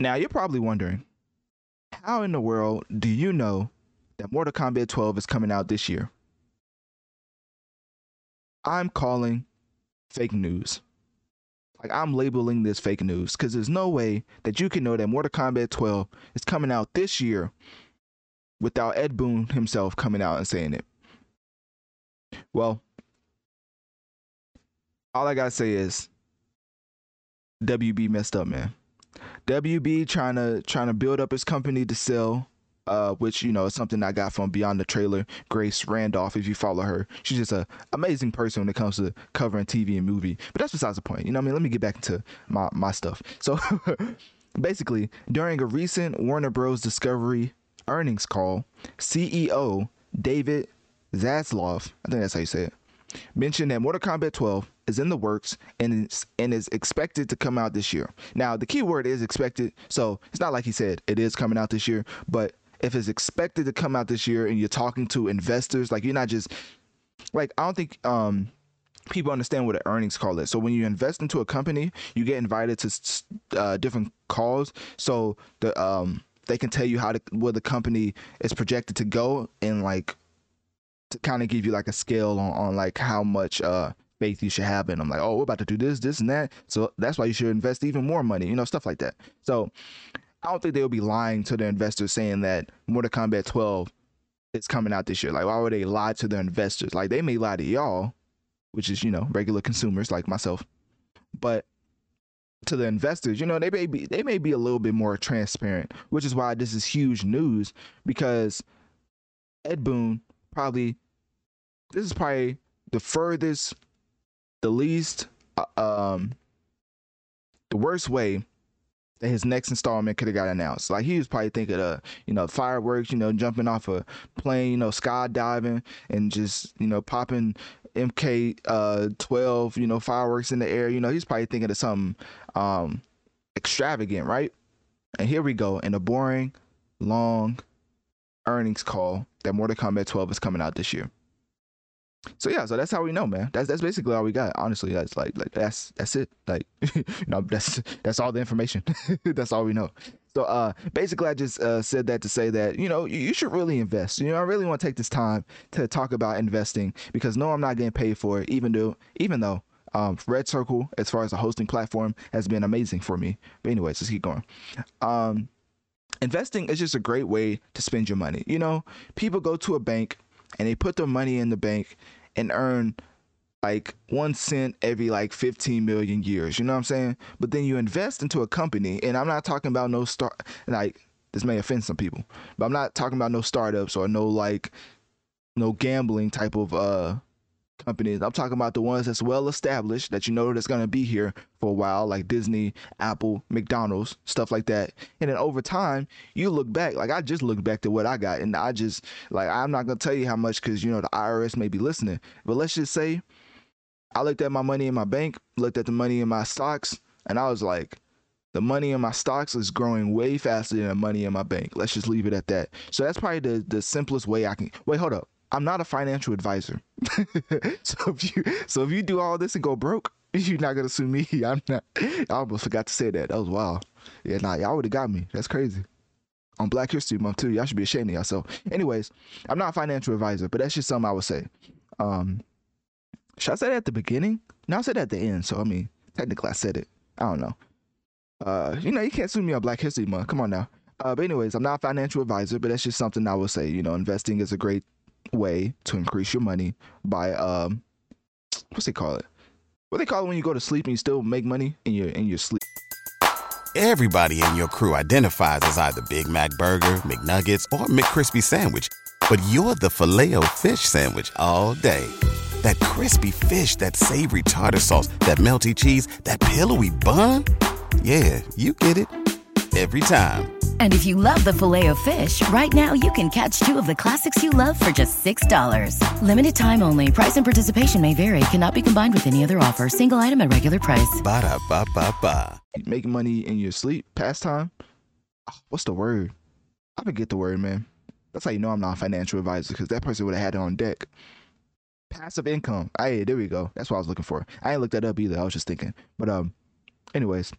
Now you're probably wondering, how in the world do you know that Mortal Kombat 12 is coming out this year? I'm calling fake news. Like I'm labeling this fake news because there's no way that you can know that Mortal Kombat 12 is coming out this year without Ed Boon himself coming out and saying it. Well, all I gotta say is WB messed up, man. WB trying to trying to build up his company to sell uh, which you know is something I got from Beyond the Trailer. Grace Randolph, if you follow her, she's just an amazing person when it comes to covering TV and movie. But that's besides the point. You know, I mean, let me get back into my my stuff. So basically, during a recent Warner Bros. Discovery earnings call, CEO David Zaslav, I think that's how you say it, mentioned that Mortal Kombat 12 is in the works and is, and is expected to come out this year. Now, the key word is expected, so it's not like he said it is coming out this year, but if it's expected to come out this year and you're talking to investors, like you're not just like I don't think um people understand what an earnings call is. So when you invest into a company, you get invited to uh, different calls. So the um they can tell you how to where the company is projected to go and like to kind of give you like a scale on, on like how much uh faith you should have in them. Like, oh, we're about to do this, this, and that. So that's why you should invest even more money, you know, stuff like that. So I don't think they'll be lying to their investors saying that Mortal Kombat 12 is coming out this year. Like, why would they lie to their investors? Like, they may lie to y'all, which is, you know, regular consumers like myself. But to the investors, you know, they may be they may be a little bit more transparent, which is why this is huge news because Ed Boon probably this is probably the furthest, the least, uh, um, the worst way that his next installment could have got announced. Like he was probably thinking of, you know, fireworks, you know, jumping off a plane, you know, skydiving and just, you know, popping MK uh 12, you know, fireworks in the air. You know, he's probably thinking of something um extravagant, right? And here we go in a boring, long earnings call that Mortal Kombat 12 is coming out this year so yeah, so that's how we know, man. That's that's basically all we got. Honestly, that's like like that's that's it. Like you know, that's that's all the information. that's all we know. So uh, basically, I just uh, said that to say that you know you, you, should really invest. You know, I really want to take this time to talk about investing because no, I'm not getting paid for it. Even though even though um, RedCircle, as far as a hosting platform, has been amazing for me. But anyways, let's keep going. Um, investing is just a great way to spend your money. You know, people go to a bank and they put their money in the bank and earn like one cent every like 15 million years. You know what I'm saying? But then you invest into a company, and I'm not talking about no start like this may offend some people, but I'm not talking about no startups or no like no gambling type of uh companies. I'm talking about the ones that's well established that you know that's going to be here for a while, like Disney, Apple, McDonald's, stuff like that. And then over time, you look back. Like I just looked back to what I got, and I just like I'm not going to tell you how much because you know the IRS may be listening. But let's just say I looked at my money in my bank, looked at the money in my stocks, and I was like. The money in my stocks is growing way faster than the money in my bank. Let's just leave it at that. So that's probably the, the simplest way I can. Wait, hold up. I'm not a financial advisor. so if you so if you do all this and go broke, you're not gonna sue me. I'm not. I almost forgot to say that. That was wild. Yeah, nah, y'all would have got me. That's crazy. On Black History Month too. Y'all should be ashamed of yourself. Anyways, I'm not a financial advisor, but that's just something I would say. Um, should I say that at the beginning? No, I said at the end. So I mean, technically I said it. I don't know. Uh, you know, you can't sue me on Black History Month. Come on now. Uh, but anyways, I'm not a financial advisor, but that's just something I would say. You know, investing is a great way to increase your money by um what's they call it? What they call it when you go to sleep and you still make money in your in your sleep. Everybody in your crew identifies as either Big Mac Burger, McNuggets, or McCrispy Sandwich, but you're the filet fish Sandwich all day. That crispy fish, that savory tartar sauce, that melty cheese, that pillowy bun. Yeah, you get it every time. And if you love the Filet-O-Fish, right now you can catch two of the classics you love for just $6. Limited time only. Price and participation may vary. Cannot be combined with any other offer. Single item at regular price. Ba da ba ba ba. Making money in your sleep, pastime. Ah, What's the word? I forget the word, man. That's how you know I'm not a financial advisor because that person would have had it on deck. Passive income. Hey, there we go. That's what I was looking for. I ain't looked that up either. I was just thinking. But um, anyways,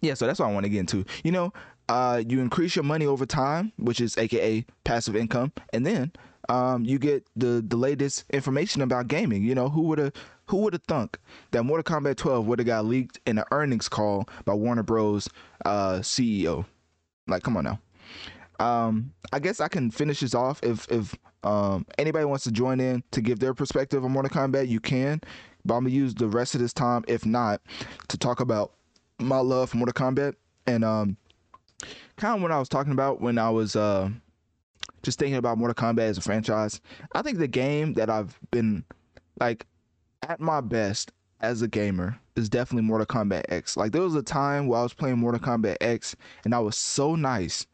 yeah. So that's what I want to get into. You know, uh, you increase your money over time, which is AKA passive income, and then um, you get the the latest information about gaming. You know, who would have who would have thunk that Mortal Kombat 12 would have got leaked in an earnings call by Warner Bros. Uh, CEO? Like, come on now. Um, I guess I can finish this off if if um, anybody wants to join in to give their perspective on Mortal Kombat, you can. But I'm gonna use the rest of this time, if not, to talk about my love for Mortal Kombat and um, kind of what I was talking about when I was uh, just thinking about Mortal Kombat as a franchise. I think the game that I've been like at my best as a gamer is definitely Mortal Kombat X. Like there was a time where I was playing Mortal Kombat X and I was so nice.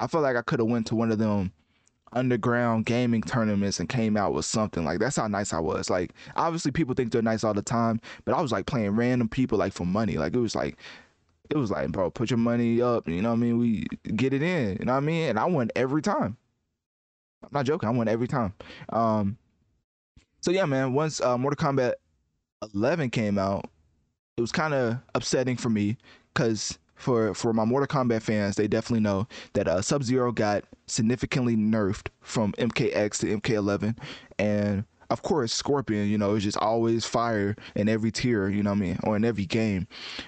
I felt like I could have went to one of them underground gaming tournaments and came out with something. Like that's how nice I was. Like obviously people think they're nice all the time, but I was like playing random people like for money. Like it was like it was like, bro, put your money up, you know what I mean? We get it in, you know what I mean? And I won every time. I'm not joking, I won every time. Um so yeah, man, once uh, Mortal Kombat 11 came out, it was kind of upsetting for me because for for my Mortal Kombat fans, they definitely know that uh, Sub Zero got significantly nerfed from MKX to MK11, and of course Scorpion, you know, is just always fire in every tier, you know what I mean, or in every game.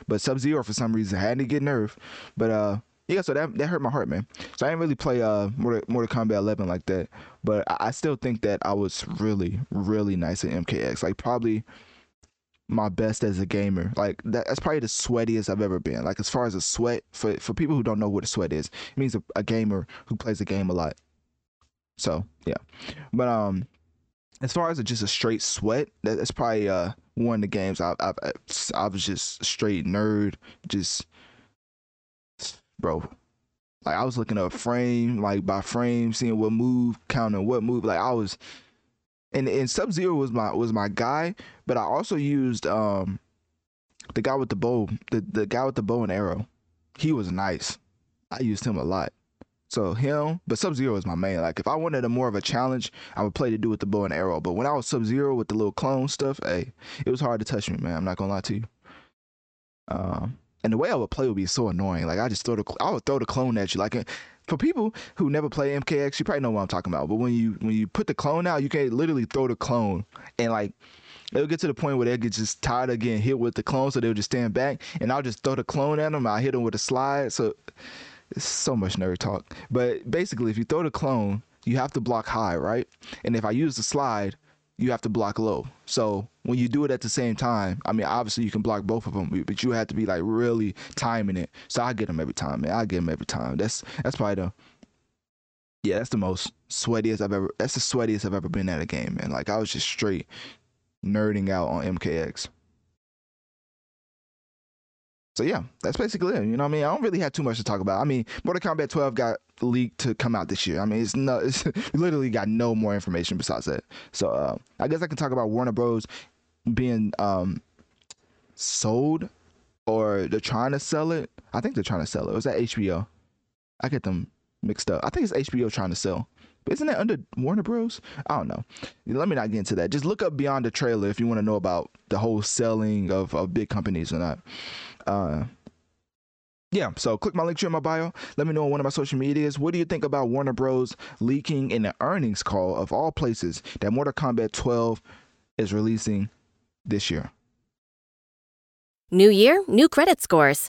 But Sub Zero for some reason had to get nerfed, but uh. Yeah, so that that hurt my heart, man. So I didn't really play uh Mortal, Mortal Kombat 11 like that, but I, I still think that I was really, really nice at MKX. Like probably my best as a gamer. Like that, that's probably the sweatiest I've ever been. Like as far as a sweat for for people who don't know what a sweat is, it means a, a gamer who plays a game a lot. So yeah, but um, as far as a, just a straight sweat, that, that's probably uh one of the games I I I, was just straight nerd, just bro. Like I was looking up frame like by frame, seeing what move, counting what move. Like I was and and Sub Zero was my was my guy, but I also used um the guy with the bow, the the guy with the bow and arrow. He was nice. I used him a lot. So him, but Sub Zero was my main. Like if I wanted a more of a challenge, I would play to do with the bow and arrow. But when I was Sub Zero with the little clone stuff, hey, it was hard to touch me, man. I'm not gonna lie to you. Um, and the way I would play would be so annoying. Like I just throw the, I would throw the clone at you. Like for people who never play MKX, you probably know what I'm talking about. But when you when you put the clone out, you can literally throw the clone, and like it'll get to the point where they get just tired of getting hit with the clone, so they'll just stand back, and I'll just throw the clone at them. I'll hit them with a slide. So it's so much nerd talk. But basically, if you throw the clone, you have to block high, right? And if I use the slide, you have to block low. So when you do it at the same time, I mean, obviously you can block both of them, but you have to be like really timing it. So I get them every time, man. I get them every time. That's that's probably the yeah, that's the most sweatiest I've ever. That's the sweatiest I've ever been at a game, man. Like I was just straight nerding out on MKX. So yeah, that's basically it. You know what I mean? I don't really have too much to talk about. I mean, Mortal Kombat 12 got leaked to come out this year. I mean, it's no, it's literally got no more information besides that. So uh, I guess I can talk about Warner Bros. being um, sold, or they're trying to sell it. I think they're trying to sell it. Was that HBO? I get them mixed up. I think it's HBO trying to sell. Isn't it under Warner Bros? I don't know. Let me not get into that. Just look up beyond the trailer if you want to know about the whole selling of, of big companies or not. Uh, yeah, so click my Linktree in my bio. Let me know on one of my social medias. What do you think about Warner Bros. leaking in the earnings call of all places that Mortal Kombat 12 is releasing this year? New year, new credit scores.